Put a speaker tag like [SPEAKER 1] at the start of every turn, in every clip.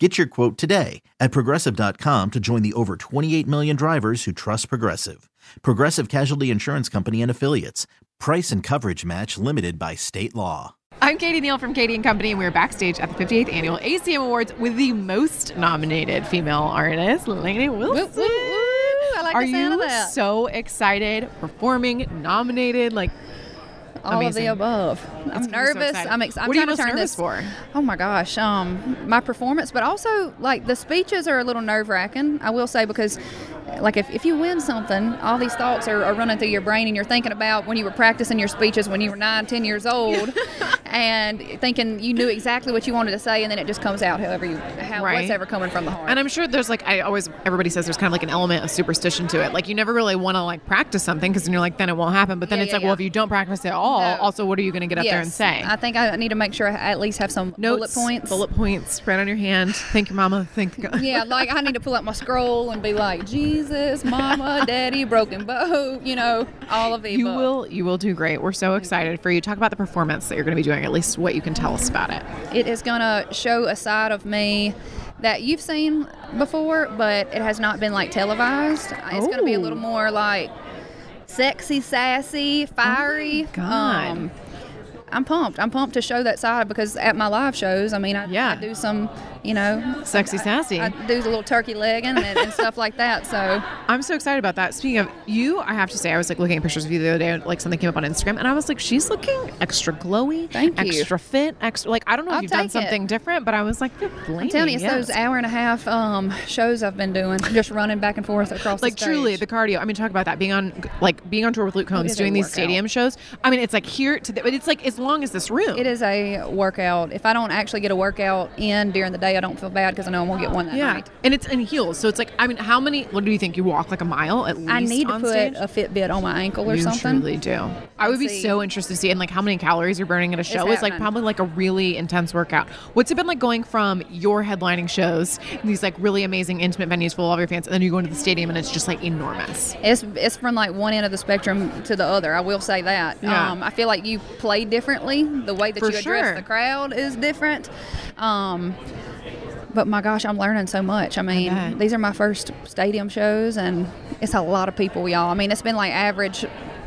[SPEAKER 1] Get your quote today at progressive.com to join the over 28 million drivers who trust Progressive. Progressive Casualty Insurance Company and Affiliates. Price and coverage match limited by state law.
[SPEAKER 2] I'm Katie Neal from Katie and Company, and we're backstage at the 58th annual ACM Awards with the most nominated female artist, Lainey Wilson.
[SPEAKER 3] Woo, woo, woo. I like
[SPEAKER 2] Are
[SPEAKER 3] the sound
[SPEAKER 2] you
[SPEAKER 3] of that.
[SPEAKER 2] so excited? Performing, nominated, like
[SPEAKER 3] All
[SPEAKER 2] amazing.
[SPEAKER 3] of the above. I'm
[SPEAKER 2] gonna so
[SPEAKER 3] nervous. I'm, ex- I'm
[SPEAKER 2] What are you most
[SPEAKER 3] turn
[SPEAKER 2] nervous
[SPEAKER 3] this
[SPEAKER 2] for?
[SPEAKER 3] Oh my gosh, um, my performance, but also like the speeches are a little nerve wracking. I will say because, like, if, if you win something, all these thoughts are, are running through your brain, and you're thinking about when you were practicing your speeches when you were nine, ten years old, and thinking you knew exactly what you wanted to say, and then it just comes out however you, how
[SPEAKER 2] Right.
[SPEAKER 3] what's ever coming from the heart.
[SPEAKER 2] And I'm sure there's like I always everybody says there's kind of like an element of superstition to it. Like you never really want to like practice something because then you're like then it won't happen. But then
[SPEAKER 3] Yeah,
[SPEAKER 2] it's
[SPEAKER 3] yeah,
[SPEAKER 2] like well if you don't practice at all,
[SPEAKER 3] No.
[SPEAKER 2] also what are you going to get up there and say?
[SPEAKER 3] I think I need to make sure I at least have some bullet points.
[SPEAKER 2] bullet points, right on your hand. Thank your mama. Thank God.
[SPEAKER 3] yeah, like I need to pull out my scroll and be like, Jesus, Mama, Daddy, broken boat, you know, all of the
[SPEAKER 2] You
[SPEAKER 3] above.
[SPEAKER 2] will you will do great. We're so excited for you. Talk about the performance that you're going to be doing. At least what you can tell us about it.
[SPEAKER 3] It is going to show a side of me that you've seen before, but it has not been like televised. It's going to be a little
[SPEAKER 2] Oh.
[SPEAKER 3] more like sexy, sassy, fiery.
[SPEAKER 2] Oh God.
[SPEAKER 3] Um, I'm pumped. I'm pumped to show that side because at my live shows, I mean, I,
[SPEAKER 2] Yeah.
[SPEAKER 3] I do some, you know,
[SPEAKER 2] Sexy sassy.
[SPEAKER 3] I do a little turkey legging and, and stuff like that. So
[SPEAKER 2] I'm so excited about that. Speaking of you, I have to say, I was like looking at pictures of you the other day, like something came up on Instagram, and I was like, she's looking extra glowy,
[SPEAKER 3] Thank you.
[SPEAKER 2] extra fit, extra. Like I don't know if
[SPEAKER 3] I'll
[SPEAKER 2] you've done
[SPEAKER 3] take it.
[SPEAKER 2] something different, but I was like,
[SPEAKER 3] I'm telling you, it's those hour and a half um, shows I've been doing, just running back and forth across
[SPEAKER 2] like
[SPEAKER 3] the
[SPEAKER 2] truly the cardio. I mean, talk about that being on like being on tour with Luke Combs, doing these stadium shows. I mean, it's like here to the, but it's like as long as this room.
[SPEAKER 3] It is a workout. If I don't actually get a workout in during the day, I don't feel bad because I know I'm gonna get one that
[SPEAKER 2] Yeah,
[SPEAKER 3] night.
[SPEAKER 2] and it's in heels, so it's like I mean, how many? What do you think? You walk like a mile at least.
[SPEAKER 3] I need to put
[SPEAKER 2] stage?
[SPEAKER 3] a Fitbit on my ankle or
[SPEAKER 2] you
[SPEAKER 3] something.
[SPEAKER 2] truly do. I would be
[SPEAKER 3] see.
[SPEAKER 2] so interested to see and like how many calories you're burning at a show. It's, like probably like a really intense workout. What's it been like going from your headlining shows, these like really amazing intimate venues full of all your fans, and then you go into the stadium and it's just like enormous.
[SPEAKER 3] It's it's from like one end of the spectrum to the other. I will say that.
[SPEAKER 2] Yeah.
[SPEAKER 3] Um, I feel like you play differently. The way that
[SPEAKER 2] For
[SPEAKER 3] you address
[SPEAKER 2] sure.
[SPEAKER 3] the crowd is different. Um, but my gosh, I'm learning so much. I mean,
[SPEAKER 2] bet.
[SPEAKER 3] these are my first stadium shows, and it's a lot of people, y'all. I mean, it's been like average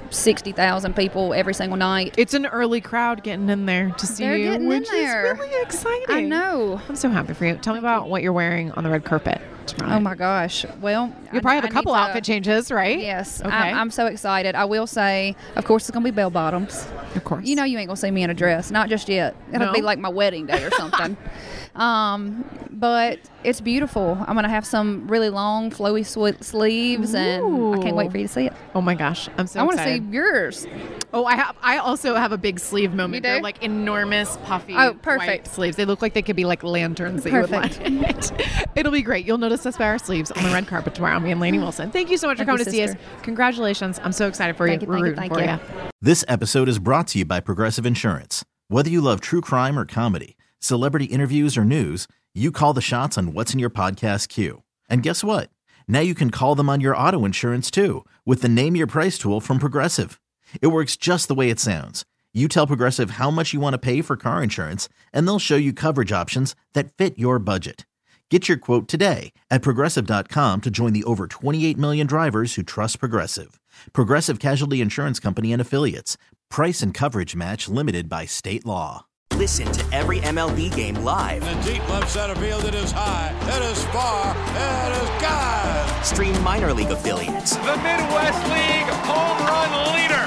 [SPEAKER 3] sixty thousand people every single night.
[SPEAKER 2] It's an early crowd getting in there to see
[SPEAKER 3] They're
[SPEAKER 2] you, which is really exciting.
[SPEAKER 3] I know.
[SPEAKER 2] I'm so happy for you. Tell me about what you're wearing on the red carpet
[SPEAKER 3] Oh my gosh. Well,
[SPEAKER 2] You'll
[SPEAKER 3] I-
[SPEAKER 2] probably have
[SPEAKER 3] I
[SPEAKER 2] a couple
[SPEAKER 3] need to-
[SPEAKER 2] outfit changes, right?
[SPEAKER 3] Yes,
[SPEAKER 2] Okay.
[SPEAKER 3] I'm, I'm so excited. I will say, of course, it's gonna be bell bottoms.
[SPEAKER 2] of course.
[SPEAKER 3] You know, you ain't gonna see me in a dress, not just yet. It'll
[SPEAKER 2] No?
[SPEAKER 3] be like my wedding day or something. um, but it's beautiful. I'm gonna have some really long, flowy sw- sleeves, and I can't wait for you to see it.
[SPEAKER 2] Oh my gosh, I'm so
[SPEAKER 3] I want to see yours.
[SPEAKER 2] Oh, I have. I also have a big sleeve moment.
[SPEAKER 3] You?
[SPEAKER 2] They're like enormous, puffy,
[SPEAKER 3] Oh, perfect.
[SPEAKER 2] sleeves. They look like they could be like lanterns that
[SPEAKER 3] Perfect.
[SPEAKER 2] you would light. It'll be great. You'll notice us by our sleeves on the red carpet tomorrow. Me and Lainey Wilson. Thank you so much
[SPEAKER 3] Thank
[SPEAKER 2] for coming to see us. Congratulations! I'm so excited for
[SPEAKER 3] Thank
[SPEAKER 2] you.
[SPEAKER 3] you,
[SPEAKER 2] We're
[SPEAKER 3] thank
[SPEAKER 2] rooting
[SPEAKER 3] you, thank
[SPEAKER 2] for
[SPEAKER 3] you.
[SPEAKER 2] you.
[SPEAKER 1] This episode is brought to you by Progressive Insurance. Whether you love true crime or comedy, celebrity interviews or news, you call the shots on what's in your podcast queue. And guess what? Now you can call them on your auto insurance too with the Name Your Price tool from Progressive. It works just the way it sounds. You tell Progressive how much you want to pay for car insurance, and they'll show you coverage options that fit your budget. Get your quote today at progressive.com to join the over 28 million drivers who trust Progressive. Progressive Casualty Insurance Company and Affiliates. Price and coverage match limited by state law.
[SPEAKER 4] Listen to every MLB game live.
[SPEAKER 5] In the deep left center field, it is high, it is far, it is God.
[SPEAKER 4] Stream minor league affiliates
[SPEAKER 6] The Midwest League home run leader.